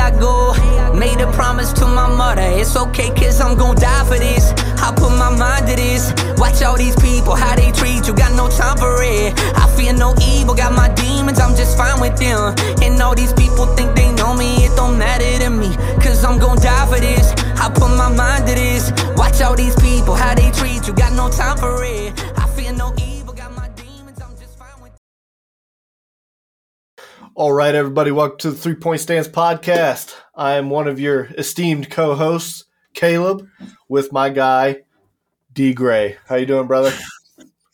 I go. Made a promise to my mother, it's okay, cause I'm gon' die for this. I put my mind to this. Watch all these people, how they treat you, got no time for it. I fear no evil, got my demons, I'm just fine with them. And all these people think they know me, it don't matter to me, cause I'm gon' die for this. I put my mind to this. Watch all these people, how they treat you, got no time for it. All right, everybody, welcome to the Three Point Stance podcast. I am one of your esteemed co-hosts, Kaleb, with my guy Dee Gray. How you doing, brother?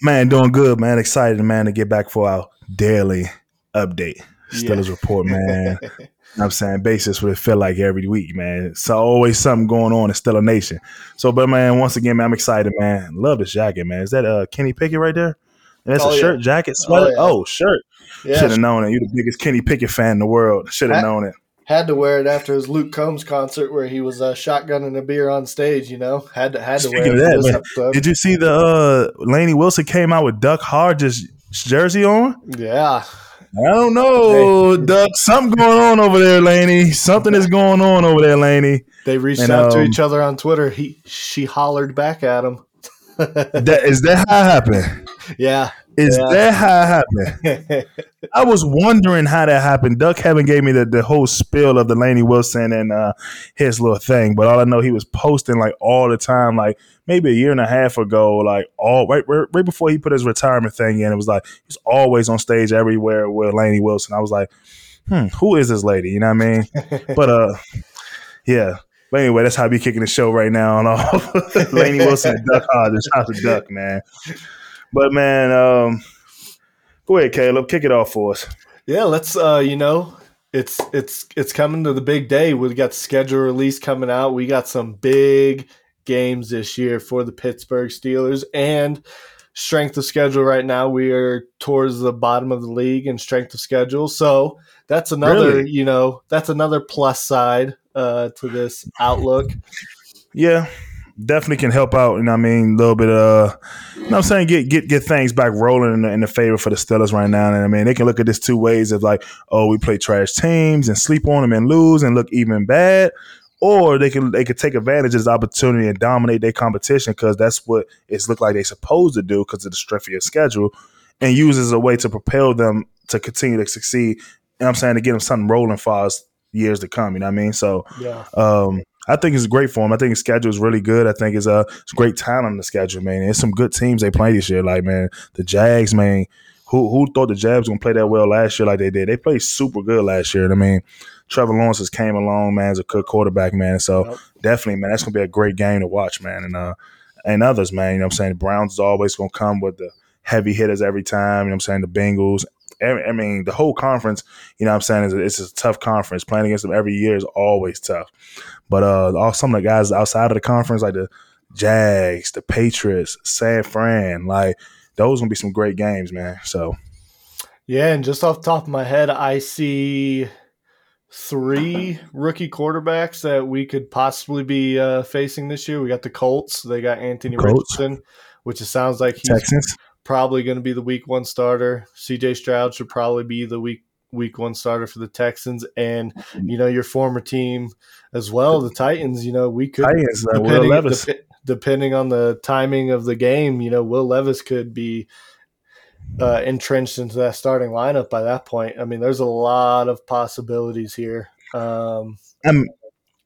Man, doing good, man. Excited, man, to get back for our daily update. Steelers Yeah. report, man. You know what I'm saying basis what it feel like every week, man. So always something going on in Steeler Nation. So, but man, once again, man, I'm excited, man. Love this jacket, man. Is that uh Kenny Pickett right there? And that's Oh, a yeah. shirt, jacket, sweater. yeah. Oh, shirt. Yeah, Should have known it. You're the biggest Kenny Pickett fan in the world. Should have known it. had to wear it after his Luke Combs concert where he was uh, shotgunning a beer on stage. You know, had to had to wear it that, man. Did you see the uh Lainey Wilson came out with Duck Hodges jersey on? Yeah, I don't know, Duck. Something going on over there, Lainey. Something is going on over there, Lainey. they reached And, out to um, each other on Twitter. He she hollered back at him. That is that how it happened? yeah, Is Yeah. that how it happened? I was wondering how that happened. Duck haven't gave me the, the whole spill of the Lainey Wilson and uh, his little thing, but all I know he was posting like all the time, like maybe a year and a half ago, like all right, right, right before he put his retirement thing in. It was like he's always on stage everywhere with Lainey Wilson. I was like, hmm, who is this lady? You know what I mean? But uh, yeah. But anyway, that's how I be kicking the show right now and all. Lainey Wilson and Duck Hodges. Shout out to Duck, man. But man, um, go ahead, Kaleb. Kick it off for us. yeah. Let's uh, you know, it's it's it's coming to the big day. We got schedule release coming out. We got some big games this year for the Pittsburgh Steelers and strength of schedule right now we are towards the bottom of the league in strength of schedule so that's another Really? you know that's another plus side uh, to this outlook Yeah, definitely can help out. You know what I mean? A little bit of, uh, you know what I'm saying? Get get get things back rolling in the, in the favor for the Steelers right now. And I mean, they can look at this two ways of like, oh, we play trash teams and sleep on them and lose and look even bad. Or they can they could take advantage of this opportunity and dominate their competition because that's what it's looked like they're supposed to do because of the strength of your schedule, and use it as a way to propel them to continue to succeed. You know what I'm saying to get them something rolling for us years to come. You know what I mean? So yeah um, I think it's great for him. I think his schedule is really good. I think it's a it's great talent on the schedule, man. There's some good teams they play this year. Like man, the Jags, man. Who who thought the Jags gonna play that well last year like they did? They played super good last year. And I mean, Trevor Lawrence has came along, man, as a good quarterback, man. So Yep. definitely, man, that's gonna be a great game to watch, man. And uh and others, man. You know what I'm saying? The Browns is always gonna come with the heavy hitters every time. You know what I'm saying? The Bengals. I I mean, the whole conference, you know what I'm saying, is it's a tough conference. Playing against them every year is always tough. But uh all some of the guys outside of the conference, like the Jags, the Patriots, San Fran, like those gonna be some great games, man. So yeah and just off the top of my head i see three rookie quarterbacks that we could possibly be uh, facing this year we got the colts they got anthony Colts. richardson which it sounds like he's Texans. Probably going to be the week one starter. CJ Stroud should probably be the week week one starter for the Texans, and you know your former team as well, the Titans. You know we could Titans, uh, Will depending, Levis. depe- depending on the timing of the game, you know Will Levis could be uh, entrenched into that starting lineup by that point. I mean, there's a lot of possibilities here. Um, I'm,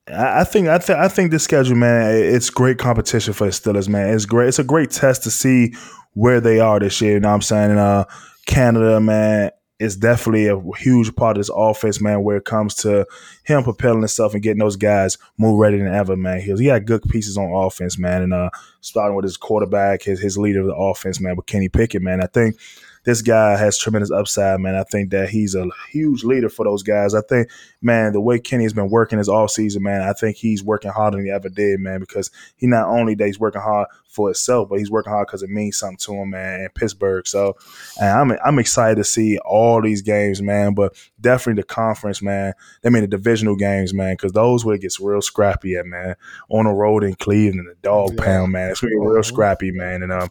I think I, th- I think this schedule, man, it's great competition for the Steelers, man. It's great. It's a great test to see where they are this year. You know what I'm saying? And, uh, Canada, man, is definitely a huge part of this offense, man. Where it comes to him propelling himself and getting those guys more ready than ever, man. He, he got good pieces on offense, man, and uh, starting with his quarterback, his his leader of the offense, man, with Kenny Pickett, man. I think this guy has tremendous upside, man. I think that he's a huge leader for those guys. I think, man, the way Kenny has been working his off season, man, I think he's working harder than he ever did, man, because he not only that he's working hard for himself, but he's working hard because it means something to him, man, in Pittsburgh. So and I'm I'm excited to see all these games, man, but definitely the conference, man. I mean the divisional games, man, because those where it gets real scrappy at, man. On the road in Cleveland, and the dog Yeah. pound, man. It's gonna be real Mhm. scrappy, man. And um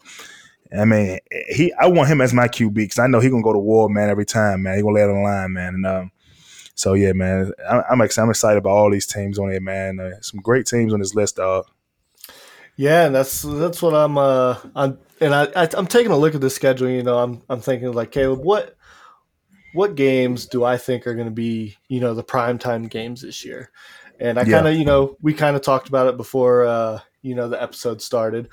I mean, he. I want him as my QB because I know he gonna go to war, man, every time, man. He gonna lay it on the line, man. And um, So yeah, man, I'm, I'm excited. I'm excited about all these teams on it, man. Uh, some great teams on this list, dog. Yeah, and that's that's what I'm. Uh, I'm and I, I am taking a look at the schedule. You know, I'm I'm thinking like Kaleb, what what games do I think are going to be you know the primetime games this year? And I kind of you know we kind of talked about it before uh, you know the episode started,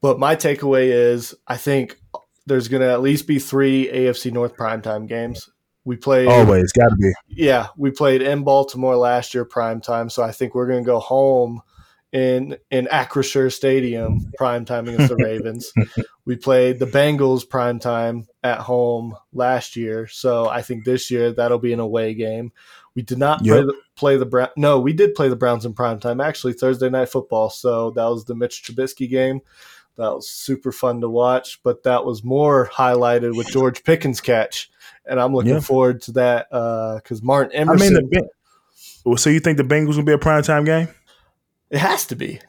but my takeaway is I think there's going to at least be three AFC North primetime games. We played always got to be. Yeah, we played in Baltimore last year primetime, so I think we're going to go home in in Acrisure Stadium primetime against the Ravens. we played the Bengals primetime at home last year, so I think this year that'll be an away game. We did not yep. play the, play the Brown. No, we did play the Browns in primetime actually Thursday night football. So that was the Mitch Trubisky game. That was super fun to watch, but that was more highlighted with George Pickens' catch, and I'm looking forward to that because uh, Martin Emerson. I mean, the, so you think the Bengals will be a prime time game? It has to be.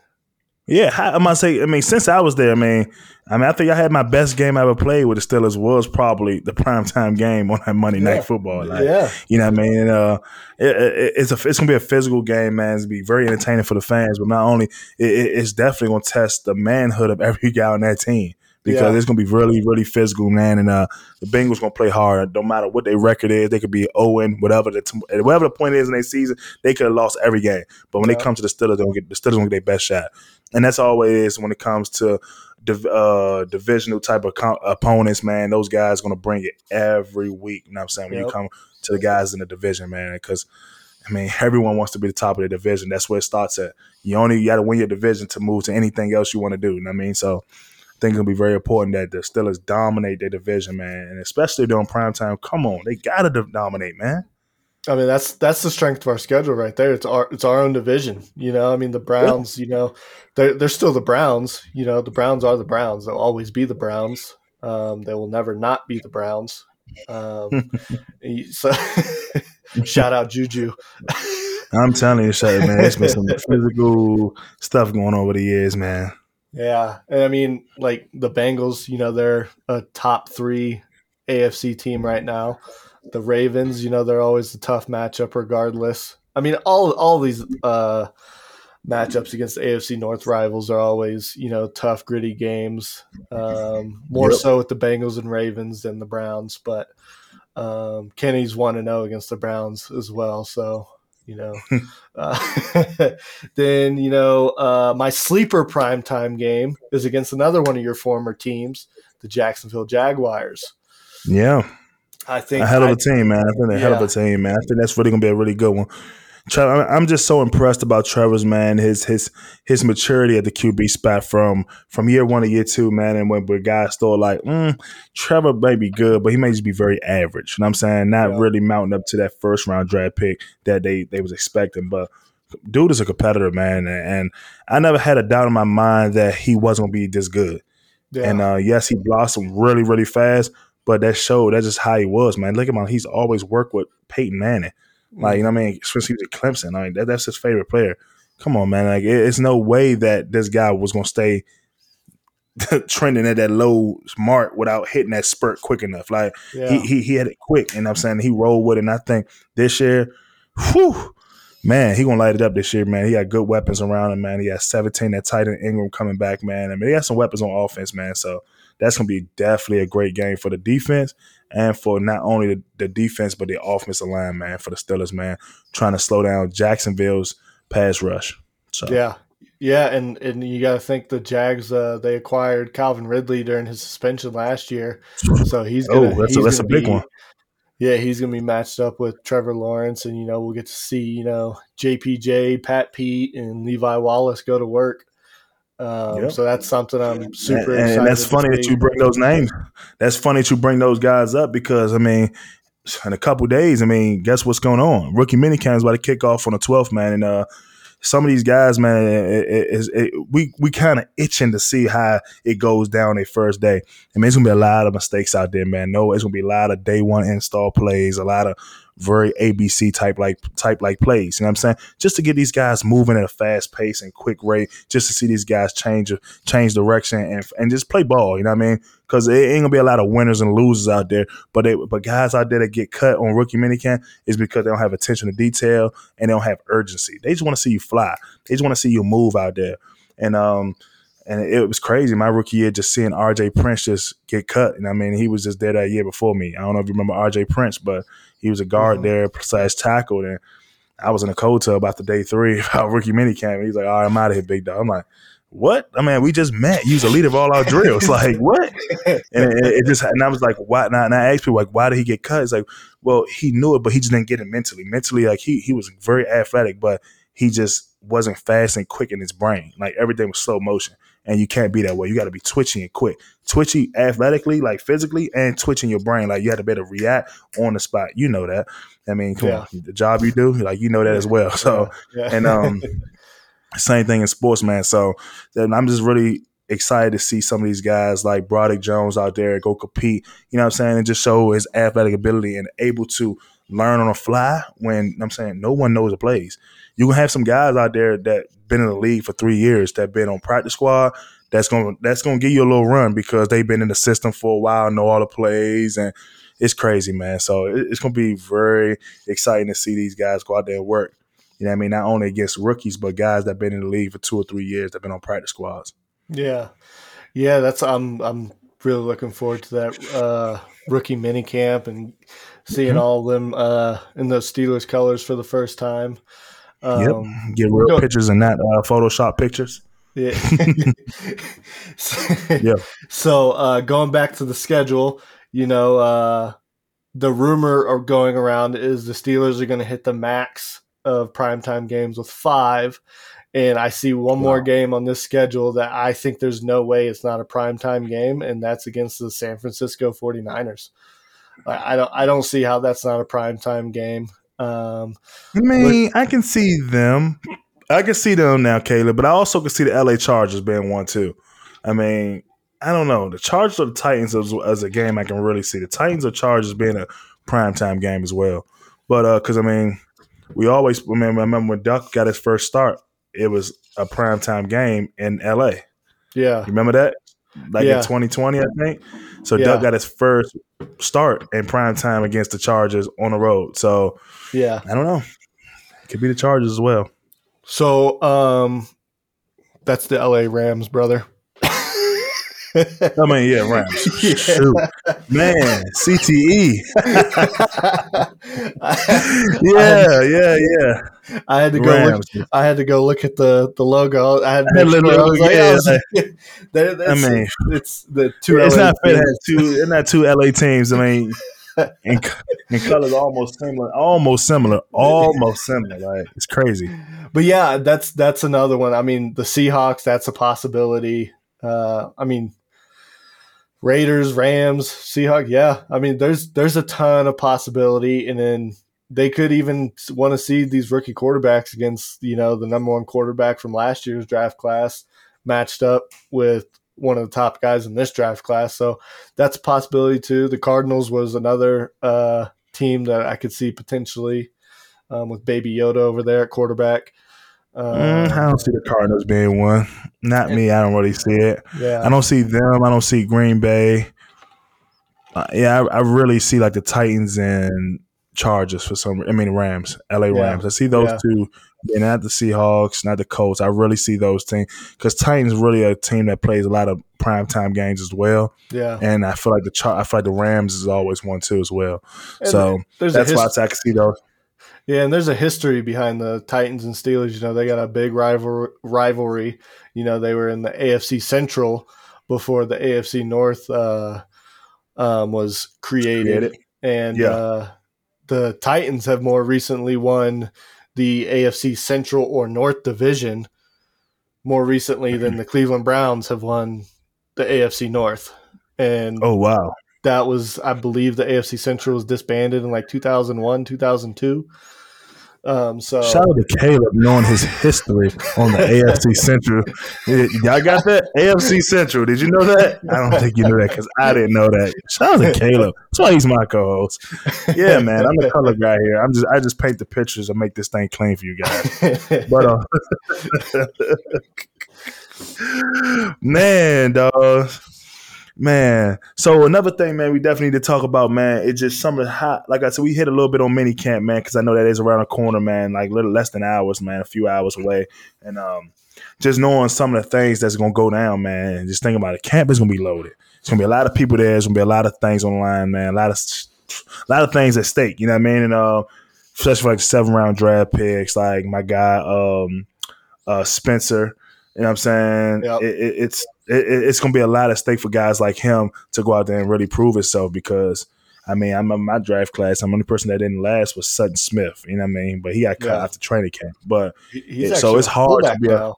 Yeah, I might say. I mean, since I was there, I mean, I mean, I think I had my best game I ever played with the Steelers was probably the primetime game on that Monday yeah. Night Football. Like, yeah, you know what I mean. And, uh, it, it, it's a it's gonna be a physical game, man. It's gonna be very entertaining for the fans, but not only it, it's definitely gonna test the manhood of every guy on that team because yeah. it's gonna be really, really physical, man. And uh, the Bengals gonna play hard. No matter what their record is, they could be Owen, whatever the t- whatever the point is in their season, they could have lost every game. But when yeah. they come to the Steelers, they gonna get the Steelers gonna get their best shot. And that's always when it comes to div- uh, divisional type of com- opponents, man. Those guys are gonna bring it every week. You know what I'm saying? When yep. you come to the guys in the division, man, because. I mean, everyone wants to be the top of the division. That's where it starts at. You only got to win your division to move to anything else you want to do. You know what I mean? So think it'll be very important that the Steelers dominate their division, man, and especially during prime time. Come on, they gotta dominate, man. I mean, that's that's the strength of our schedule right there. It's our it's our own division. You know, I mean, the Browns. You know, they're they're still the Browns. You know, the Browns are the Browns. They'll always be the Browns. Um, they will never not be the Browns. Um, so, shout out Juju. I'm telling you, man. It's been some physical stuff going on over the years, man. Yeah, and I mean, like the Bengals, you know, they're a top three AFC team right now. The Ravens, you know, they're always a tough matchup, regardless. I mean, all all these uh, matchups against the AFC North rivals are always, you know, tough, gritty games. Um, more yep. so with the Bengals and Ravens than the Browns, but um, Kenny's one to oh zero against the Browns as well. So you know. uh, then, you know, uh, my sleeper primetime game is against another one of your former teams, the Jacksonville Jaguars. Yeah. I think a hell of a team, man. I think a yeah. hell of a team, man. I think that's really gonna be a really good one. I'm just so impressed about Trevor's man, his his his maturity at the QB spot from from year one to year two, man. And when, guys thought like, mm, Trevor may be good, but he may just be very average. You know what I'm saying? Not yeah. really mounting up to that first round draft pick that they they was expecting. But dude is a competitor, man, and I never had a doubt in my mind that he wasn't gonna be this good. Yeah. And uh, yes, he blossomed really, really fast, but that showed that's just how he was, man. Look at him; he's always worked with Peyton Manning. Like, you know what I mean? Especially with Clemson. I mean, that, that's his favorite player. Come on, man. Like, it, it's no way that this guy was going to stay trending at that low mark without hitting that spurt quick enough. Like, yeah. he, he, he had it quick, and I'm saying he rolled with it. And I think this year, whew, man, he gonna light it up this year, man. He got good weapons around him, man. He got 17 that tight end Engram coming back, man. I mean, he got some weapons on offense, man. So that's gonna be definitely a great game for the defense and for not only the, the defense but the offensive line, man, for the Steelers, man, trying to slow down Jacksonville's pass rush. So yeah, yeah, and and you got to think the Jags uh, they acquired Calvin Ridley during his suspension last year, so he's gonna. Oh, that's, a, that's a big be, one. Yeah, he's gonna be matched up with Trevor Lawrence, and you know we'll get to see you know JPJ, Pat Pete, and Levi Wallace go to work. Um, yep. So that's something I'm super and, and that's funny that you bring those names. That's funny that you bring those guys up because I mean, in a couple days, I mean, guess what's going on? Rookie minicamp is about to kick off on the 12th, man, and uh, some of these guys, man, it, it, it, we we kind of itching to see how it goes down their first day. I mean, it's gonna be a lot of mistakes out there, man. No, it's gonna be a lot of day one install plays, a lot of very ABC type like type like plays. You know what I'm saying? Just to get these guys moving at a fast pace and quick rate, just to see these guys change change direction and and just play ball. You know what I mean? Because it ain't gonna be a lot of winners and losers out there, but they, but guys out there that get cut on rookie minicamp is because they don't have attention to detail and they don't have urgency. They just want to see you fly. They just want to see you move out there. And um, and it was crazy. My rookie year, just seeing RJ Prince just get cut. And I mean, he was just there that year before me. I don't know if you remember RJ Prince, but he was a guard mm-hmm. there, slash tackled. And I was in a cold tub after day three about rookie minicamp. He's like, all right, I'm out of here, big dog. I'm like, what? I mean, we just met. You was a leader of all our drills. like, what? And it, it, just, and I was like, why? And I, and I asked people, like, why did he get cut? It's like, well, he knew it, but he just didn't get it mentally. Mentally, like, he, he was very athletic, but he just wasn't fast and quick in his brain. Like, everything was slow motion and you can't be that way. You got to be twitchy and quick, twitchy athletically, like physically, and twitching your brain. Like you had to be able to react on the spot. You know that. I mean, come yeah. on, the job you do, like you know that as well. So, yeah. Yeah. and um, same thing in sports, man. So, then I'm just really excited to see some of these guys like Broderick Jones out there go compete. You know what I'm saying, and just show his athletic ability and able to learn on the fly when I'm saying no one knows the plays. You can have some guys out there that been in the league for three years that been on practice squad. That's gonna that's gonna give you a little run because they've been in the system for a while, know all the plays, and it's crazy, man. So it's gonna be very exciting to see these guys go out there and work. You know, what I mean, not only against rookies, but guys that been in the league for two or three years that been on practice squads. Yeah, yeah, that's I'm I'm really looking forward to that uh, rookie mini camp and seeing mm-hmm. all of them uh, in those Steelers colors for the first time. Um, yep. Get real go, pictures and not uh, Photoshop pictures. Yeah. so, yeah. So uh, going back to the schedule, you know, uh, the rumor or going around is the Steelers are going to hit the max of primetime games with five. And I see one wow. more game on this schedule that I think there's no way it's not a primetime game, and that's against the San Francisco 49ers. I don't I don't see how that's not a primetime game. Um, I mean, I can see them. I can see them now, Kaleb, but I also can see the LA Chargers being one too. I mean, I don't know. The Chargers or the Titans as, as a game I can really see. The Titans or Chargers being a primetime game as well. But uh, because I mean, we always remember, remember when Duck got his first start, it was a primetime game in LA. Yeah. You remember that? Like yeah. in 2020, I think. So yeah. Duck got his first start in prime time against the Chargers on the road. So yeah, I don't know. It could be the Chargers as well. So um, that's the LA Rams, brother. I mean, yeah, Rams. Yeah. Shoot. Man, CTE. yeah, yeah, yeah. I had to go. Look, I had to go look at the the logo. I had to make sure. I was like, yeah, oh, I mean, it's the two. It's LA not fit. Two. It's not two LA teams. I mean, in, in colors almost similar. Almost similar. Almost similar. Like it's crazy. But yeah, that's that's another one. I mean, the Seahawks. That's a possibility. Uh, I mean, Raiders, Rams, Seahawks. Yeah, I mean, there's there's a ton of possibility, and then they could even want to see these rookie quarterbacks against you know the number one quarterback from last year's draft class matched up with one of the top guys in this draft class. So that's a possibility too. The Cardinals was another uh, team that I could see potentially um, with Baby Yoda over there at quarterback. Mm, I don't see the Cardinals being one. Not me. I don't really see it. Yeah. I don't see them. I don't see Green Bay. Uh, yeah, I, I, really see like the Titans and Chargers for some. I mean Rams, LA yeah. Rams. I see those yeah. two. And not the Seahawks, not the Colts. I really see those teams because Titans really a team that plays a lot of prime time games as well. Yeah, and I feel like the I feel like the Rams is always one too as well. And so that's why I can see those. Yeah, and there's a history behind the Titans and Steelers. You know, they got a big rival rivalry. You know, they were in the AFC Central before the AFC North uh, um, was created, created. and yeah. uh, the Titans have more recently won the AFC Central or North Division more recently than the Cleveland Browns have won the AFC North. And oh wow, that was I believe the AFC Central was disbanded in like 2001, 2002. Um, so Shout out to Kaleb knowing his history on the AFC Central. Y'all got that? AFC Central. Did you know that? I don't think you knew that because I didn't know that. Shout out to Kaleb. That's why he's my co-host. Yeah, man. I'm the color guy here. I'm just I just paint the pictures and make this thing clean for you guys. But uh, man, dog. Man, so another thing, man, we definitely need to talk about, man. It's just some of the hot, like I said, we hit a little bit on mini camp, man, because I know that is around the corner, man, like little less than hours, man, a few hours away, and um, just knowing some of the things that's gonna go down, man. And just thinking about it, camp is gonna be loaded. It's gonna be a lot of people there. There's gonna be a lot of things online, man. A lot of, a lot of things at stake. You know what I mean? And uh, especially for like seven round draft picks, like my guy, um, uh, Spencer. You know what I'm saying? Yep. It, it, it's it, it's going to be a lot of stake for guys like him to go out there and really prove himself because. I mean, I'm in my draft class. I'm the only person that didn't last was Sutton Smith. You know what I mean? But he got cut Yeah. after training camp. But so it's hard to be a- now.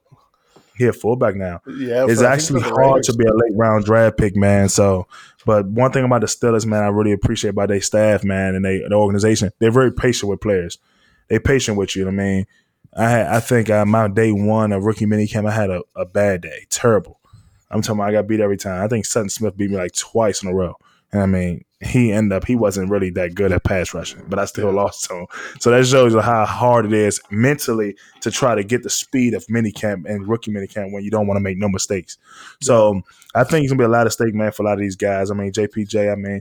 he a fullback now. Yeah, it's for- I think actually hard to be a late round draft pick, man. So, but one thing about the Steelers, man, I really appreciate about their staff, man, and they the organization. They're very patient with players. They patient with you. you know what I mean, I had, I think uh, my day one of rookie minicamp, I had a, a bad day, terrible. I'm talking about I got beat every time. I think Sutton Smith beat me like twice in a row. And I mean, he ended up he wasn't really that good at pass rushing, but I still lost to him. So that shows you how hard it is mentally to try to get the speed of minicamp and rookie minicamp when you don't want to make no mistakes. So I think it's gonna be a lot of stake, man, for a lot of these guys. I mean, JPJ, I mean,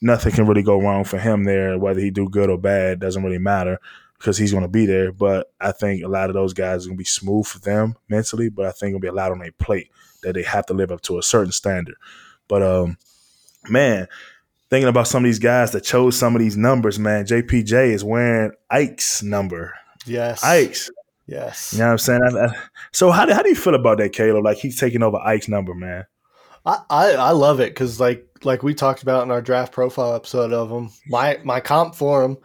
nothing can really go wrong for him there. Whether he do good or bad doesn't really matter because he's gonna be there. But I think a lot of those guys are gonna be smooth for them mentally, but I think it'll be a lot on their plate that they have to live up to a certain standard. But um, man, thinking about some of these guys that chose some of these numbers, man, JPJ is wearing Ike's number. Yes. Ike's. Yes. You know what I'm saying? I, I, so how do, how do you feel about that, Kaleb? Like he's taking over Ike's number, man. I, I, I love it because like like we talked about in our draft profile episode of him, my my comp for him,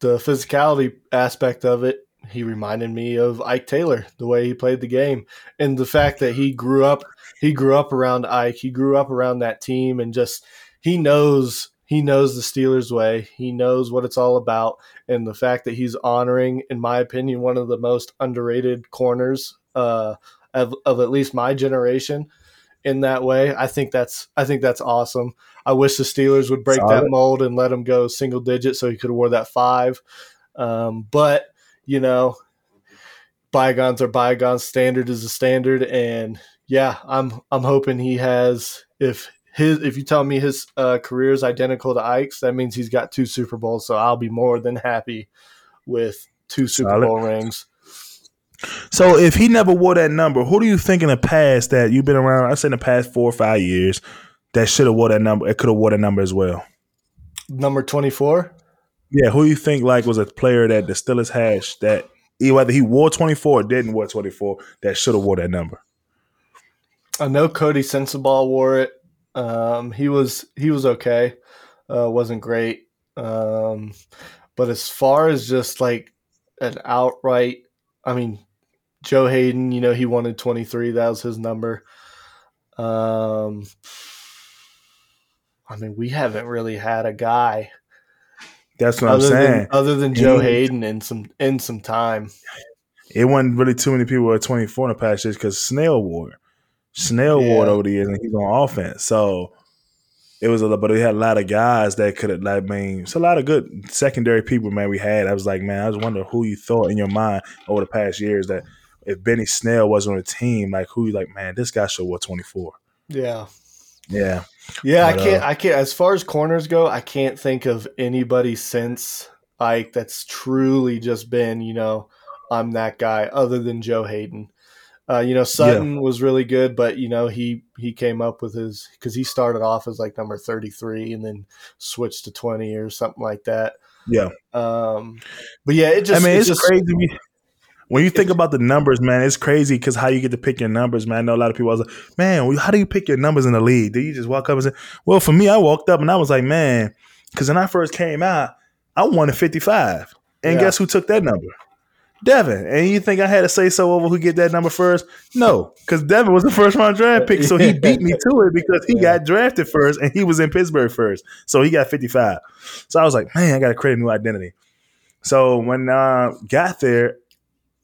the physicality aspect of it, he reminded me of Ike Taylor, the way he played the game, and the fact that he grew up he grew up around Ike, he grew up around that team, and just he knows he knows the Steelers way, he knows what it's all about, and the fact that he's honoring, in my opinion, one of the most underrated corners uh, of, of at least my generation in that way. I think that's I think that's awesome. I wish the Steelers would break Solid. that mold and let him go single digit so he could have wore that five. Um, but you know, bygones are bygones. Standard is a standard, and yeah, I'm I'm hoping he has if his if you tell me his uh, career is identical to Ike's, that means he's got two Super Bowls. So I'll be more than happy with two Super Solid. Bowl rings. So if he never wore that number, who do you think in the past that you've been around? I say in the past four or five years that should have wore that number. It could have wore that number as well. Number twenty four. Yeah, who you think like was a player that the Steelers had that he- whether he wore twenty four or didn't wear twenty four that should have wore that number. I know Coty Sensabaugh wore it. Um, he was he was okay. Uh, wasn't great. Um, but as far as just like an outright, I mean, Joe Haden, you know, he wanted 23. That was his number. Um, I mean, we haven't really had a guy That's what I'm saying. than other than Joe He- Haden in some in some time. it wasn't really too many people at 24 in the past years because Snell wore. it. Snell wore it Yeah. over the years and he's on offense. So it was a lot, but we had a lot of guys that could have, like, I mean, it's a lot of good secondary people, man, we had. I was like, man, I was wondering who you thought in your mind over the past years that if Benny Snell was on the team, like, who you like, man, this guy should wear 24. Yeah. Yeah. Yeah, I can't. uh, I can't. As far as corners go, I can't think of anybody since Ike that's truly just been, you know, I'm that guy, other than Joe Haden. Uh, you know, Sutton was really good, but you know he he came up with his because he started off as like number 33 and then switched to 20 or something like that. Yeah. Um, but yeah, it just I mean, it it's just, crazy. When you- think about the numbers, man, it's crazy because how you get to pick your numbers, man. I know a lot of people was like, man, how do you pick your numbers in the league? Do you just walk up and say, well, for me, I walked up and I was like, man, because when I first came out, I wanted 55. And Yeah. guess who took that number? Devin. And you think I had to say so over who get that number first? No, because Devin was the first round draft pick. So he beat me to it because he Yeah. got drafted first and he was in Pittsburgh first. So he got 55. So I was like, man, I got to create a new identity. So when I got there,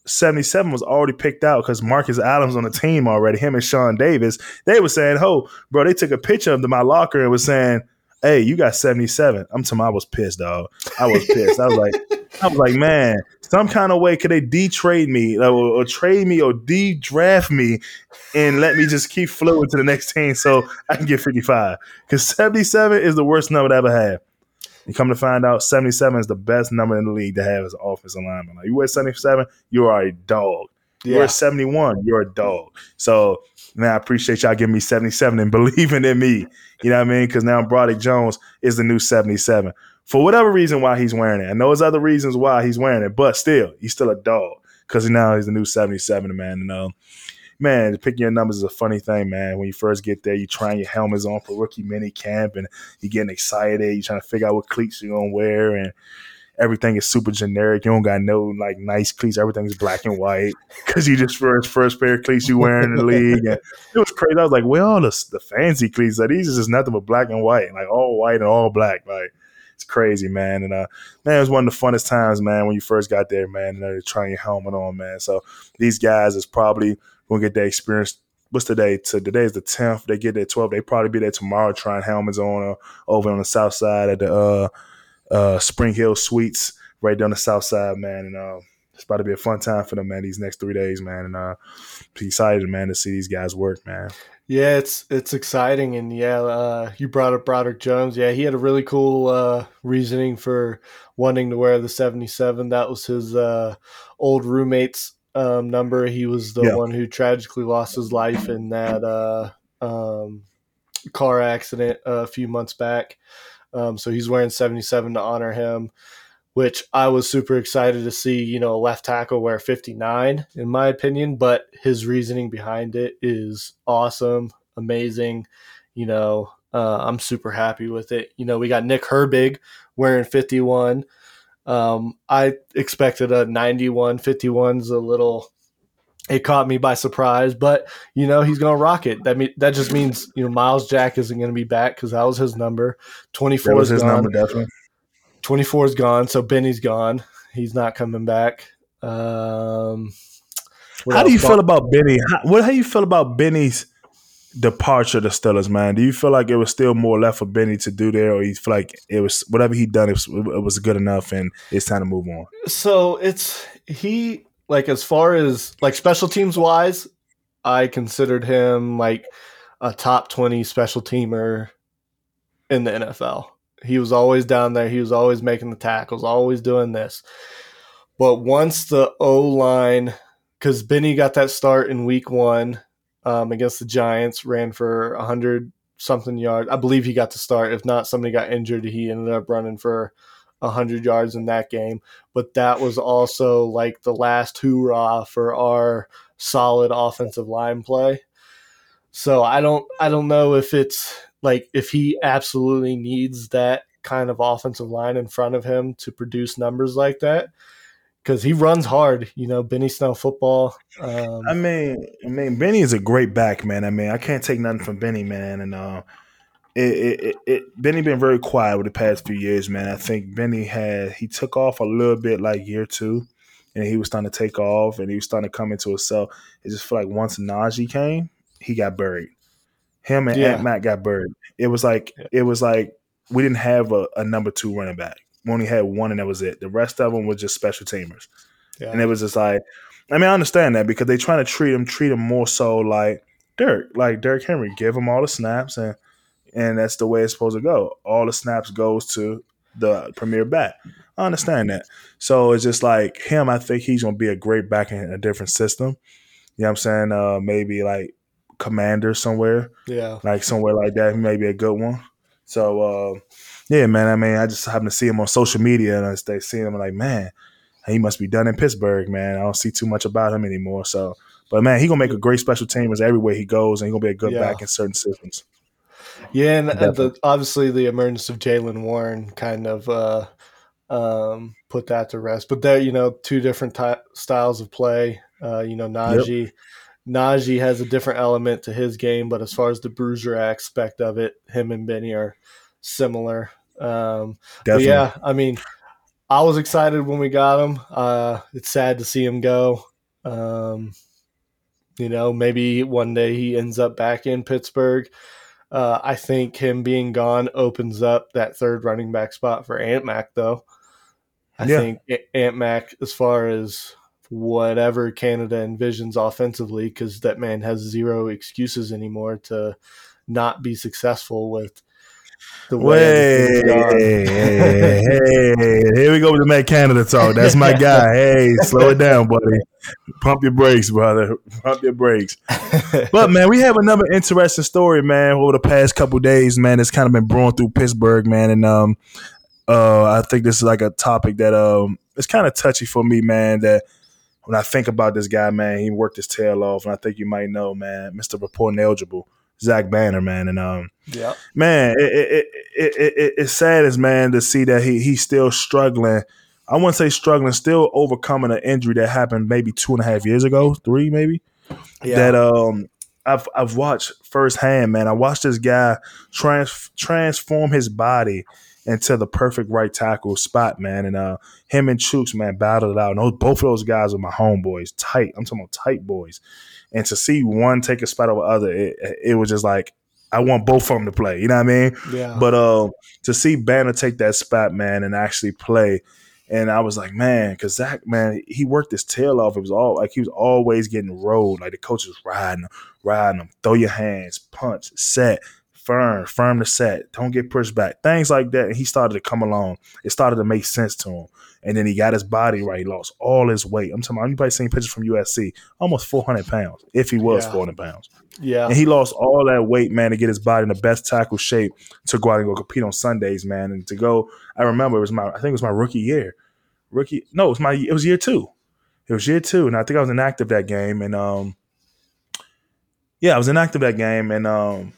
77 was already picked out because Marcus Adams on the team already, him and Sean Davis. They were saying, Oh, bro, they took a picture of my locker and was saying, Hey, you got 77. I'm telling you, I was pissed, dog. I was pissed. I was like, I was like, man, some kind of way could they de-trade me or, or trade me or de-draft me and let me just keep flowing to the next team so I can get 55. Because 77 is the worst number to ever have. You come to find out, 77 is the best number in the league to have as an offensive lineman. Like you wear 77, you are a dog. You're 71, you're a dog. So, man, I appreciate y'all giving me 77 and believing in me. You know what I mean? Because now Broderick Jones is the new 77. For whatever reason why he's wearing it. I know there's other reasons why he's wearing it, but still, he's still a dog. Because now he's the new 77, man. And um, man, picking your numbers is a funny thing, man. When you first get there, you're trying your helmets on for rookie mini camp and you're getting excited. You're trying to figure out what cleats you're gonna wear and everything is super generic. You don't got no like nice cleats. Everything's black and white because you just first first pair of cleats you wear in the league. And it was crazy. I was like, where all the, the fancy cleats? Like these is just nothing but black and white, like all white and all black. Like it's crazy, man. And uh, man, it was one of the funnest times, man, when you first got there, man. And uh, trying your helmet on, man. So these guys is probably gonna get that experience. What's today? To today is the tenth. They get there twelve. They probably be there tomorrow trying helmets on uh, over on the south side at the uh, uh, Spring Hill Suites right down the south side, man. And uh, it's about to be a fun time for them, man. These next three days, man. And uh, excited, man, to see these guys work, man. Yeah, it's it's exciting, and yeah, uh, you brought up Broderick Jones. Yeah, he had a really cool uh, reasoning for wanting to wear the seventy seven. That was his uh, old roommate's um, number. He was the yeah. one who tragically lost his life in that uh, um, car accident a few months back. Um, so he's wearing 77 to honor him, which I was super excited to see, you know, a left tackle wear 59, in my opinion. But his reasoning behind it is awesome, amazing. You know, uh, I'm super happy with it. You know, we got Nick Herbig wearing 51. Um, I expected a 91, 51's a little. It caught me by surprise, but you know he's gonna rock it. That mean that just means you know Myles Jack isn't gonna be back because that was his number. Twenty four is his gone. number, definitely. Twenty four is gone, so Benny's gone. He's not coming back. Um, how do you feel about Benny? How, what how you feel about Benny's departure to Steelers, man? Do you feel like it was still more left for Benny to do there, or you feel like it was whatever he done, it was, it was good enough, and it's time to move on? So it's he like as far as like special teams wise, I considered him like a top twenty special teamer in the NFL. He was always down there. He was always making the tackles, always doing this. But once the O line, because Benny got that start in week one, um, against the Giants, ran for 100 something yards. I believe he got to start. If not, somebody got injured. He ended up running for 100 yards in that game. But that was also like the last hoorah for our solid offensive line play. So I don't I don't know if it's like if he absolutely needs that kind of offensive line in front of him to produce numbers like that because he runs hard. You know, Benny Snell football. Um, I mean, I mean, Benny is a great back, man. I mean, I can't take nothing from Benny, man. And uh, it, it, it, Benny been very quiet over the past few years, man. I think Benny had he took off a little bit like year two, and he was starting to take off, and he was starting to come into himself. It just felt like once Najee came, he got buried. Him and yeah. Matt got buried. It was like it was like we didn't have a, a number two running back we only had one and that was it. The rest of them were just special teamers. Yeah. And it was just like, I mean, I understand that because they're trying to treat him, treat him more so like Dirk, like Dirk Henry, give him all the snaps and and that's the way it's supposed to go. All the snaps goes to the premier back. I understand that. So it's just like him, I think he's gonna be a great back in a different system. You know what I'm saying? Uh maybe like commander somewhere. Yeah. Like somewhere like that. He may be a good one. So uh yeah, man. I mean, I just happen to see him on social media, and I stay seeing him like, man, he must be done in Pittsburgh, man. I don't see too much about him anymore. So, but man, he gonna make a great special teamers everywhere he goes, and he gonna be a good yeah. back in certain systems. Yeah, and, the, obviously the emergence of Jaylen Warren kind of uh, um, put that to rest. But there, you know, two different ty- styles of play. Uh, you know, Najee. Yep. Najee has a different element to his game, but as far as the bruiser aspect of it, him and Benny are similar. Um, yeah, I mean, I was excited when we got him. Uh, it's sad to see him go. Um, you know, maybe one day he ends up back in Pittsburgh. Uh, I think him being gone opens up that third running back spot for Ant Mac, though. I yeah. think Ant Mac, as far as whatever Canada envisions offensively, because that man has zero excuses anymore to not be successful with the way. Hey, hey, hey, here we go with the Matt Canada talk. That's my guy. Hey, slow it down, buddy. Pump your brakes, brother. Pump your brakes. but man, we have another interesting story, man. Over the past couple days, man, it's kind of been brewing through Pittsburgh, man, and um, uh, I think this is like a topic that um, it's kind of touchy for me, man. That when I think about this guy, man, he worked his tail off, and I think you might know, man, Mister Report eligible. Zach Banner, man, and um, yeah, man, it, it, it, it, it's sad as man to see that he he's still struggling. I wouldn't say struggling, still overcoming an injury that happened maybe two and a half years ago, three maybe. Yeah. That um, I've I've watched firsthand, man. I watched this guy trans transform his body into the perfect right tackle spot, man. And uh, him and Chuks, man, battled it out. And those, both of those guys are my homeboys, tight. I'm talking about tight boys. And to see one take a spot over other, it, it was just like I want both of them to play. You know what I mean? Yeah. But uh, to see Banner take that spot, man, and actually play, and I was like, man, because Zach, man, he worked his tail off. It was all like he was always getting rolled. Like the coach was riding him, riding him. Throw your hands, punch, set, firm, firm to set. Don't get pushed back. Things like that. And he started to come along. It started to make sense to him. And then he got his body right. He lost all his weight. I'm talking about anybody seen pictures from USC, almost 400 pounds, if he was yeah. 400 pounds. Yeah. And he lost all that weight, man, to get his body in the best tackle shape to go out and go compete on Sundays, man. And to go, I remember it was my, I think it was my rookie year. Rookie, no, it was my, it was year two. It was year two. And I think I was inactive that game. And, um, yeah, I was inactive that game. And, um,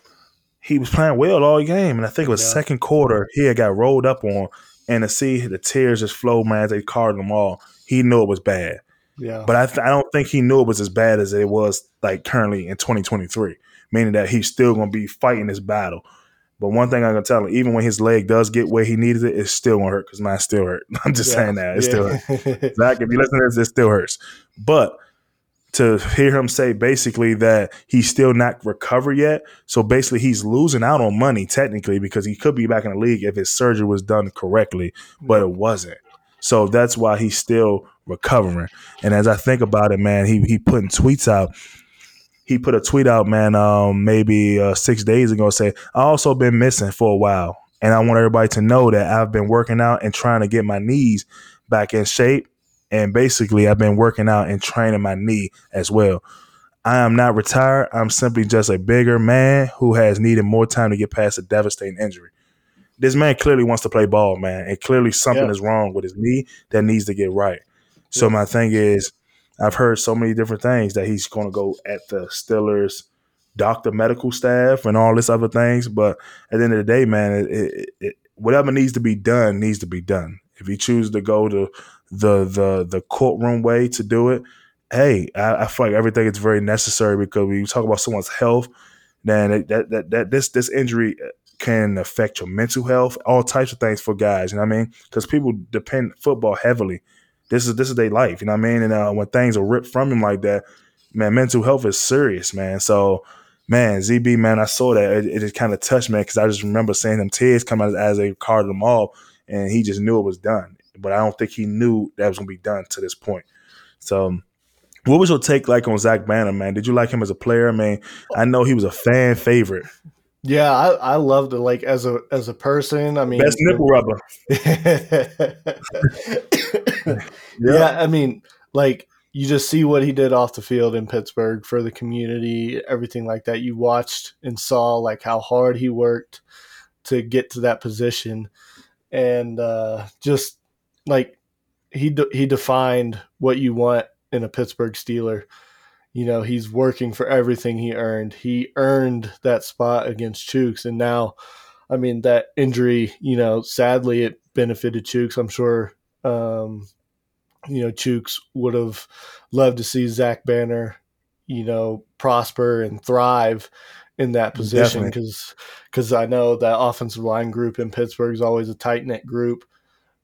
he was playing well all game. And I think it was yeah. second quarter, he had got rolled up on and to see the tears just flow, man, as they carded them all, he knew it was bad. Yeah. But I, th- I don't think he knew it was as bad as it was like currently in 2023, meaning that he's still going to be fighting this battle. But one thing I'm gonna tell him, even when his leg does get where he needed it, it's still gonna hurt because mine still hurt. I'm just yeah. saying that it yeah. still hurts. Zach, if you listen to this, it still hurts. But to hear him say basically that he's still not recovered yet. So basically, he's losing out on money technically because he could be back in the league if his surgery was done correctly, but it wasn't. So that's why he's still recovering. And as I think about it, man, he he putting tweets out. He put a tweet out, man, um, maybe uh, six days ago, say I also been missing for a while, and I want everybody to know that I've been working out and trying to get my knees back in shape and basically, I've been working out and training my knee as well. I am not retired. I'm simply just a bigger man who has needed more time to get past a devastating injury. This man clearly wants to play ball, man, and clearly something yeah. is wrong with his knee that needs to get right. So yeah. my thing is, I've heard so many different things that he's going to go at the Steelers doctor, medical staff, and all this other things. But at the end of the day, man, it, it, it, whatever needs to be done needs to be done. If he chooses to go to the the the courtroom way to do it, hey, I, I feel like everything is very necessary because when you talk about someone's health, then it, that, that that this this injury can affect your mental health, all types of things for guys. You know what I mean? Because people depend football heavily. This is this is their life. You know what I mean? And uh, when things are ripped from them like that, man, mental health is serious, man. So. Man, ZB, man, I saw that. It, it just kind of touched me because I just remember seeing them tears come out as they carded them off, and he just knew it was done but I don't think he knew that was going to be done to this point. So, what was your take like on Zach Banner, man? Did you like him as a player? I mean, I know he was a fan favorite. Yeah, I, I loved it. Like as a as a person, I mean, best nipple rubber. yeah. yeah, I mean, like you just see what he did off the field in Pittsburgh for the community, everything like that. You watched and saw like how hard he worked to get to that position, and uh, just like he de- he defined what you want in a Pittsburgh Steeler. You know, he's working for everything he earned. He earned that spot against Chuks, and now, I mean, that injury. You know, sadly, it benefited Chuks. I'm sure. Um, you know, Chuks would have loved to see Zach Banner, you know, prosper and thrive in that position because because I know that offensive line group in Pittsburgh is always a tight knit group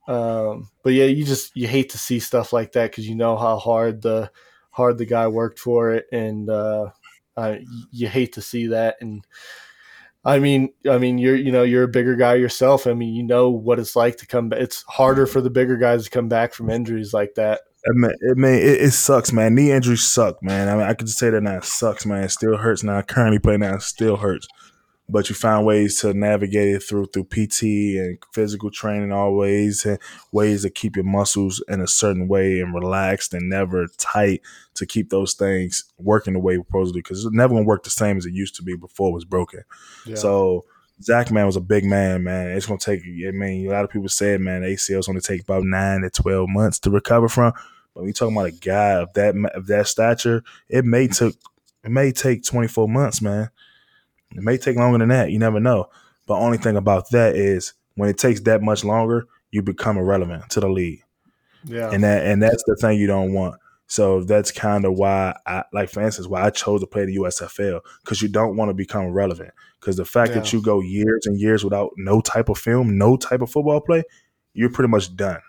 Um, but yeah, you just you hate to see stuff like that because you know how hard the hard the guy worked for it, and uh, you hate to see that. And I mean, I mean, you're you know you're a bigger guy yourself. I mean, you know what it's like to come. back. It's harder for the bigger guys to come back from injuries like that. It may, it, it, it sucks, man. Knee injuries suck, man. I mean, I could just say that now. It sucks, man. It still hurts now. Currently playing now, it still hurts but you find ways to navigate it through through PT and physical training always and ways to keep your muscles in a certain way and relaxed and never tight to keep those things working the way supposedly because it's never gonna work the same as it used to be before it was broken. Yeah. So Zach man was a big man, man. It's gonna take I mean a lot of people said man ACL's gonna take about nine to twelve months to recover from. But when you talking about a guy of that of that stature, it may took it may take twenty four months, man. It may take longer than that. You never know. But only thing about that is when it takes that much longer, you become irrelevant to the league. Yeah. And that and that's the thing you don't want. So that's kind of why I like for instance why I chose to play the USFL because you don't want to become relevant. Because the fact yeah. that you go years and years without no type of film, no type of football play, you're pretty much done.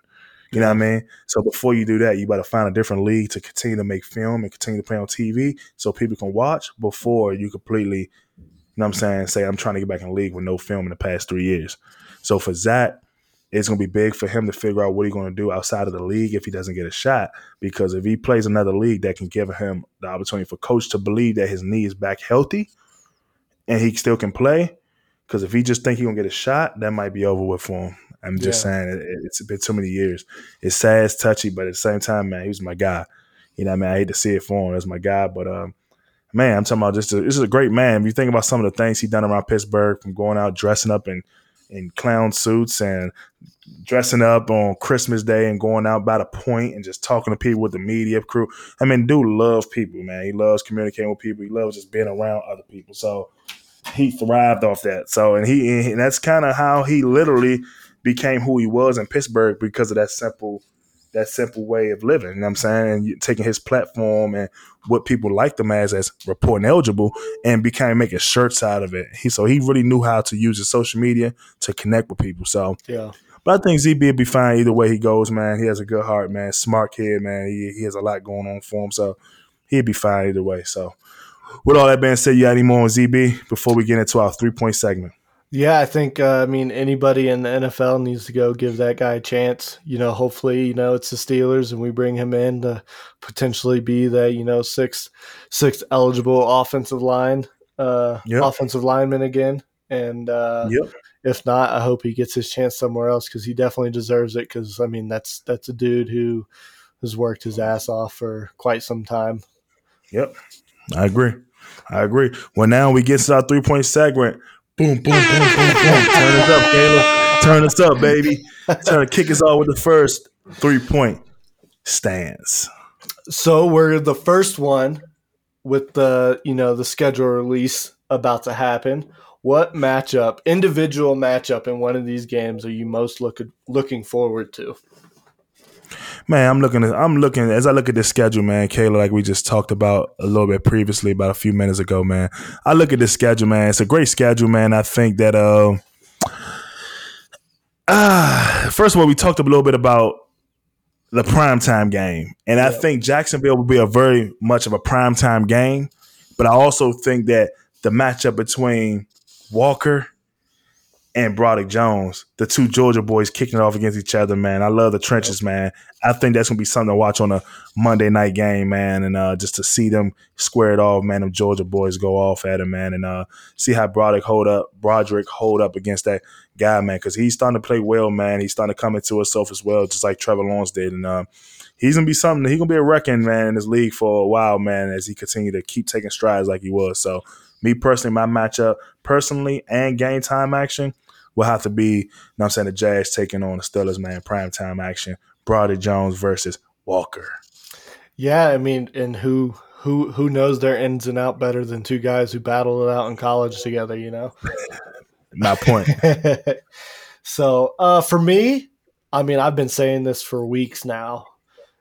You know what I mean? So before you do that, you better find a different league to continue to make film and continue to play on TV so people can watch before you completely you know what I'm saying? Say I'm trying to get back in the league with no film in the past three years. So for Zach, it's gonna be big for him to figure out what he's gonna do outside of the league if he doesn't get a shot. Because if he plays another league that can give him the opportunity for coach to believe that his knee is back healthy and he still can play. Because if he just think he's gonna get a shot, that might be over with for him. I'm just yeah. saying it, it's been too many years. It's sad, it's touchy, but at the same time, man, he was my guy. You know, what I mean, I hate to see it for him. That's my guy, but um, man, I'm talking about just a, this is a great man. If you think about some of the things he done around Pittsburgh, from going out dressing up in in clown suits and dressing up on Christmas Day and going out by the point and just talking to people with the media crew. I mean, dude loves people, man. He loves communicating with people. He loves just being around other people. So he thrived off that. So and he and that's kind of how he literally became who he was in Pittsburgh because of that simple that simple way of living. You know what I'm saying? And taking his platform and what people liked him as as reporting eligible and became making shirts out of it. He so he really knew how to use his social media to connect with people. So yeah. But I think ZB will be fine either way he goes, man. He has a good heart, man. Smart kid, man. He, he has a lot going on for him. So he'd be fine either way. So with all that being said, you got any more on ZB before we get into our three point segment? Yeah, I think uh, I mean anybody in the NFL needs to go give that guy a chance. You know, hopefully, you know it's the Steelers and we bring him in to potentially be the you know sixth sixth eligible offensive line uh, yep. offensive lineman again. And uh, yep. if not, I hope he gets his chance somewhere else because he definitely deserves it. Because I mean, that's that's a dude who has worked his ass off for quite some time. Yep, I agree. I agree. Well, now we get to our three point segment. Boom, boom, boom, boom, boom. Turn us up, Kaleb. Turn us up, baby. Trying to kick us off with the first three point stance. So we're the first one with the you know the schedule release about to happen. What matchup, individual matchup in one of these games, are you most looking looking forward to? Man, I'm looking. At, I'm looking as I look at this schedule, man. Kayla, like we just talked about a little bit previously, about a few minutes ago, man. I look at this schedule, man. It's a great schedule, man. I think that uh, uh first of all, we talked a little bit about the primetime game, and I think Jacksonville will be a very much of a primetime game. But I also think that the matchup between Walker and Broderick Jones, the two Georgia boys kicking it off against each other, man. I love the trenches, man. I think that's gonna be something to watch on a Monday night game, man, and uh, just to see them square it off, man. Them Georgia boys go off at him, man, and uh, see how Broderick hold up, Broderick hold up against that guy, man, because he's starting to play well, man. He's starting to come into himself as well, just like Trevor Lawrence did, and uh, he's gonna be something. He's gonna be a wrecking man in this league for a while, man, as he continue to keep taking strides like he was. So, me personally, my matchup personally and game time action will have to be, you know I'm saying, the Jags taking on the Steelers, man, prime time action. Brody Jones versus Walker. Yeah, I mean, and who who who knows their ins and out better than two guys who battled it out in college together, you know? My point. so uh, for me, I mean, I've been saying this for weeks now.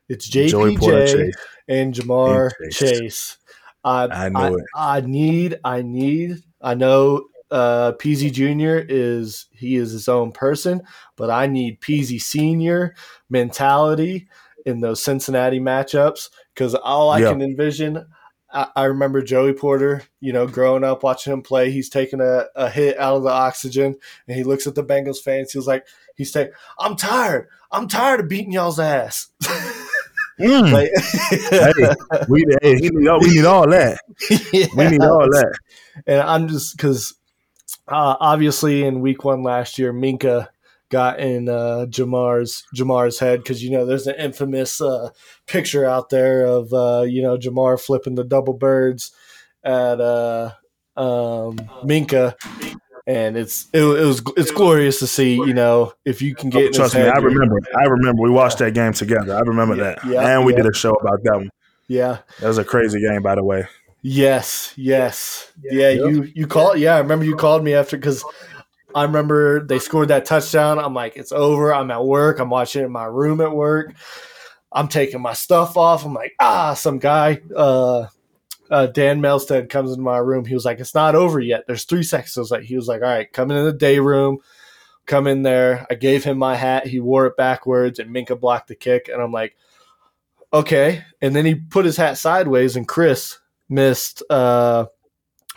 It's JPJ and Ja'Marr Chase. Chase. I, I know I, it. I need, I need, I know uh, Peezy Jr. is he is his own person, but I need Peezy Senior mentality in those Cincinnati matchups because all I Yeah. can envision. I, I remember Joey Porter, you know, growing up watching him play. He's taking a, a hit out of the oxygen, and he looks at the Bengals fans. He was like, "He's saying, I'm tired. I'm tired of beating y'all's ass." Mm. Like- hey, we, hey, he need all, we need all that. We need all that. and I'm just because uh, obviously in week one last year, Minkah got in uh, Ja'Marr's Ja'Marr's head because you know there's an infamous uh, picture out there of uh, you know Ja'Marr flipping the double birds at uh, um, Minkah. And it's it, it was it's glorious to see you know if you can get in his Trust me, head, I remember. I remember. We watched that game together. I remember Yeah, that, yeah, and we yeah. did a show about that one. yeah That was a crazy game, by the way. Yes, yes, yeah. Yep. You you called. Yeah, I remember you called me after because I remember they scored that touchdown. I'm like, it's over. I'm at work. I'm watching in my room at work. I'm taking my stuff off. I'm like, ah, some guy, uh, uh, Dan Melstead comes into my room. He was like, it's not over yet. There's three seconds. I was like, he was like, all right, come in the day room. Come in there. I gave him my hat. He wore it backwards, and Minkah blocked the kick. And I'm like, okay. And then he put his hat sideways, and Chris missed uh,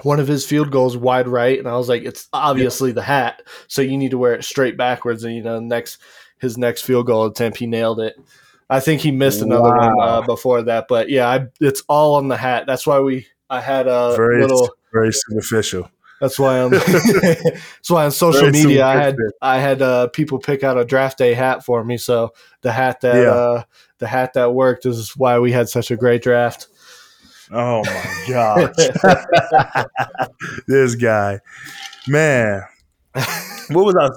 one of his field goals wide right, and I was like, it's obviously the hat, so you need to wear it straight backwards. And you know, next his next field goal attempt, he nailed it. I think he missed another one uh, before that, but yeah, I, it's all on the hat. That's why we. I had a Very, little. very superficial. That's why on. that's why on social Very media I had. I had uh, people pick out a draft day hat for me. So the hat that Yeah. uh, the hat that worked is why we had such a great draft. Oh my gosh, this guy, man. What was our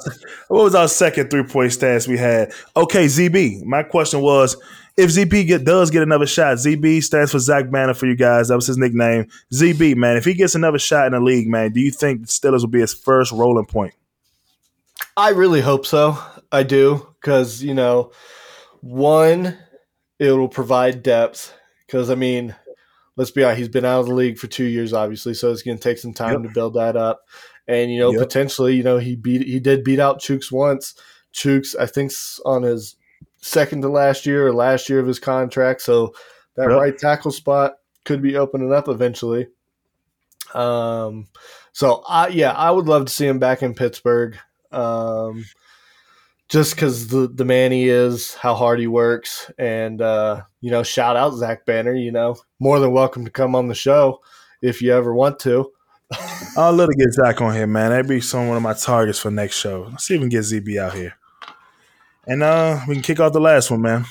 what was our second three point stats we had? Okay, ZB. My question was if ZB get does get another shot, ZB stands for Zach Banner for you guys. That was his nickname. ZB, man. If he gets another shot in the league, man, do you think the Steelers will be his first rolling point? I really hope so. I do because you know, one, it will provide depth. Because I mean, let's be honest, he's been out of the league for two years, obviously, so it's going to take some time Yep. to build that up. And you know, Yep. potentially, you know, he beat he did beat out Chuks once. Chuks, I think, on his second to last year or last year of his contract, so that Yep. right tackle spot could be opening up eventually. Um, so I yeah, I would love to see him back in Pittsburgh. Um, just because the the man he is, how hard he works, and uh, you know, shout out Zach Banner. You know, more than welcome to come on the show if you ever want to. I'll let it get Zach on here, man. That'd be some one of my targets for next show. Let's see if we can get ZB out here. And uh we can kick off the last one, man.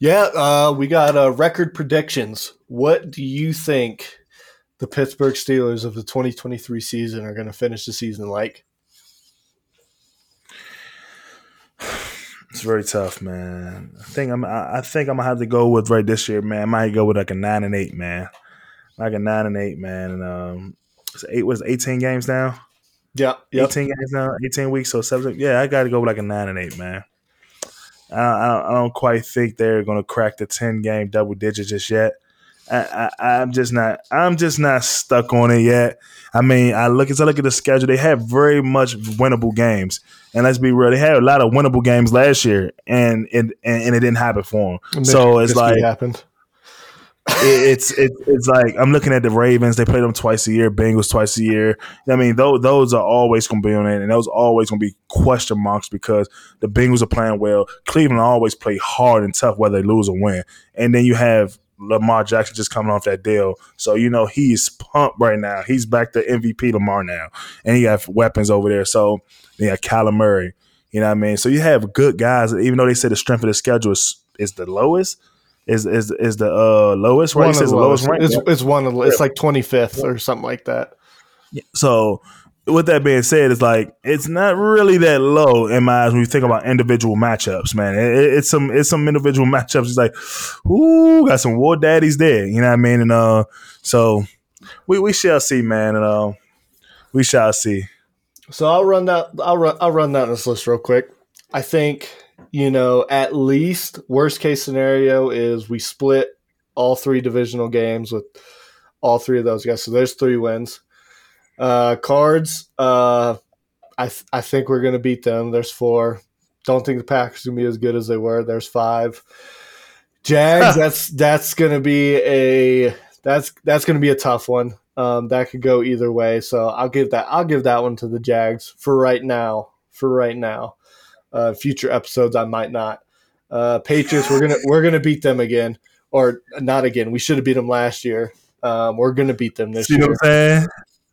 Yeah, uh, we got uh, record predictions. What do you think the Pittsburgh Steelers of the 2023 season are going to finish the season like? It's very tough, man. I think I'm. I think I'm gonna have to go with right this year, man. I might go with like a nine and eight, man. Like a nine and eight, man. And um, it's eight was eighteen games now. Yeah, yep. Eighteen games now. Eighteen weeks, so seven. Yeah, I got to go with like a nine and eight, man. I, I, I don't quite think they're gonna crack the ten game double digits just yet. I, I, I'm just not. I'm just not stuck on it yet. I mean, I look as I look at the schedule. They have very much winnable games, and let's be real. They had a lot of winnable games last year, and it and, and it didn't happen for them. So it's like happened. it, it's it's it's like I'm looking at the Ravens. They play them twice a year. Bengals twice a year. I mean, those those are always going to be on it, and those are always going to be question marks because the Bengals are playing well. Cleveland always play hard and tough, whether they lose or win. And then you have Lamar Jackson just coming off that deal, so you know he's pumped right now. He's back to MVP Lamar now, and he got weapons over there. So got Kyler Murray. You know what I mean? So you have good guys, even though they say the strength of the schedule is, is the lowest. Is is is the uh, lowest right? One He says the lowest lowest. rank. It's, it's one of the, it's like 25th or something like that. So, with that being said, it's like it's not really that low in my eyes when you think about individual matchups, man. It, it- it's some it's some individual matchups. It's like, ooh, got some war daddies there. You know what I mean? And uh, so we we shall see, man. And uh, we shall see. So I'll run that. I'll run. I'll run down this list real quick. I think you know at least worst case scenario is we split all three divisional games with all three of those guys. So there's three wins. Uh, cards. Uh, I th- I think we're gonna beat them. There's four. Don't think the Packers gonna be as good as they were. There's five. Jags. that's that's gonna be a that's that's gonna be a tough one. Um, that could go either way. So I'll give that I'll give that one to the Jags for right now. For right now. Uh, future episodes I might not. Uh, Patriots. We're gonna we're gonna beat them again, or not again. We should have beat them last year. Um, we're gonna beat them this See year.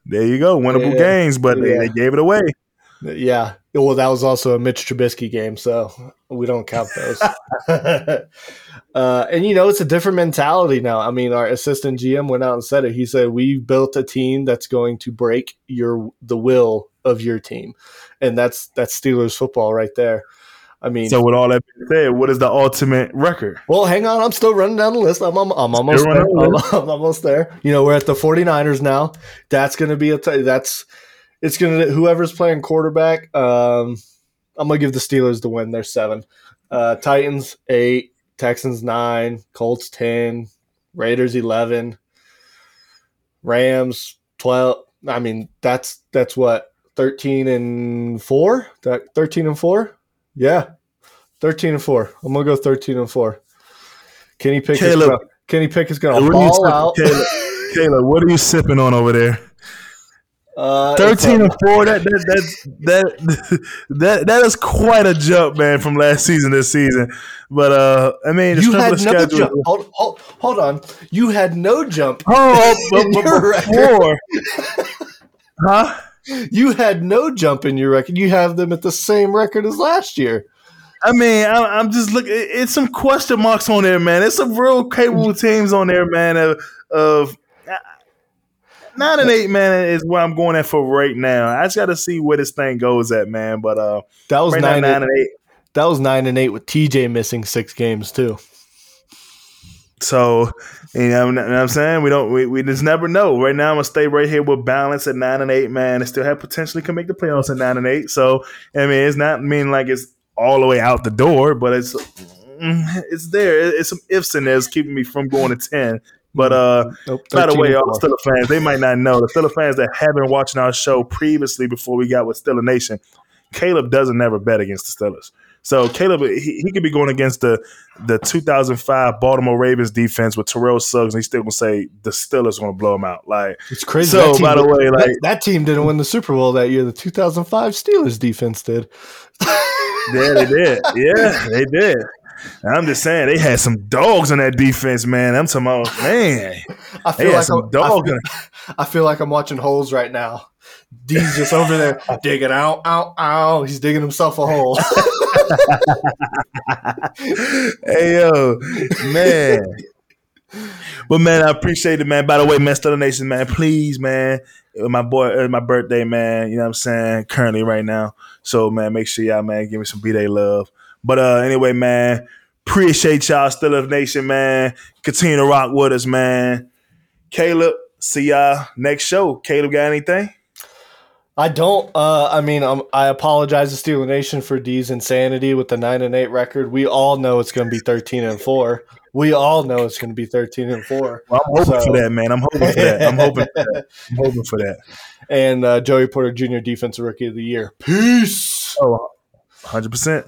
What I'm saying? There you go, winnable Yeah. games, but they, Yeah. they gave it away. Yeah. Well, that was also a Mitch Trubisky game, so we don't count those. uh, and you know, it's a different mentality now. I mean, our assistant GM went out and said it. He said, "We built a team that's going to break your the will of your team," and that's that's Steelers football right there. I mean, So with all that being said, what is the ultimate record? well, hang on. I'm still running down the list. I'm, I'm, I'm almost there. I'm, I'm almost there. You know, we're at the 49ers now. That's going to be a t- that's it's going to whoever's playing quarterback. Um, I'm going to give the Steelers the win. They're seven. Uh, Titans eight. Texans nine. Colts ten. Raiders eleven. Rams twelve. I mean, that's that's what thirteen and four. That thirteen and four. Yeah, thirteen and four. I'm gonna go thirteen and four. Kenny Pickett's Kaleb. gonna, Kenny Pickett's gonna What ball out. Kaleb? Kaleb, what are you sipping on over there? Uh, Thirteen and four. That that that that that that is quite a jump, man, from last season to this season. But uh, I mean, you had no schedule. jump. Hold, hold, hold on. You had no jump. Oh, but, but before, huh? You had no jump in your record. You have them at the same record as last year. I mean, I, I'm just looking. It's some question marks on there, man. It's some real capable teams on there, man. Of, of nine and eight, man, is where I'm going at for right now. I just got to see where this thing goes at, man. But uh, That was right now, nine, nine and, and eight. That was nine and eight with TJ missing six games too. So, you know, you know what I'm saying? We don't, we, we just never know. Right now, I'm gonna stay right here with balance at nine and eight, man. And still have potentially can make the playoffs at nine and eight. So, I mean, it's not mean like it's all the way out the door, but it's mm, it's there. It's some ifs in there. It's keeping me from going to ten. But uh, Nope, by the way, and all four. Steeler fans, they might not know. The Steeler fans that have been watching our show previously before we got with Steeler Nation, Kaleb doesn't never bet against the Steelers. So Kaleb, he, he could be going against the the 2005 Baltimore Ravens defense with Terrell Suggs, and he's still gonna say the Steelers going to blow him out. Like, it's crazy. so by the way, like, that, that team didn't win the Super Bowl that year. The 2005 Steelers defense did. yeah, they did. Yeah, they did. And I'm just saying they had some dogs on that defense, man. I'm talking about man. I They feel had like some I'm, I dogs. feel, I feel like I'm watching holes right now. Dee's just over there digging out, out, out. He's digging himself a hole. hey yo, man. But man, I appreciate it, man. By the way, man, Steeler Nation, man, please, man, my boy, my birthday, man. You know what I'm saying? Currently, right now. So, man, make sure y'all, man, give me some B Day love. But uh, anyway, man, appreciate y'all, Steeler Nation, man. Continue to rock with us, man. Kaleb, see y'all next show. Kaleb, got anything? I don't. Uh, I mean, um, I apologize to Steeler Nation for Dee's insanity with the nine and eight record. We all know it's going to be thirteen and four. We all know it's going to be thirteen and four. Well, I'm hoping So- for that, man. I'm hoping for that. I'm hoping for that. I'm hoping for that. And uh, Joey Porter Jr. Defensive Rookie of the Year. Peace. Oh, 100%.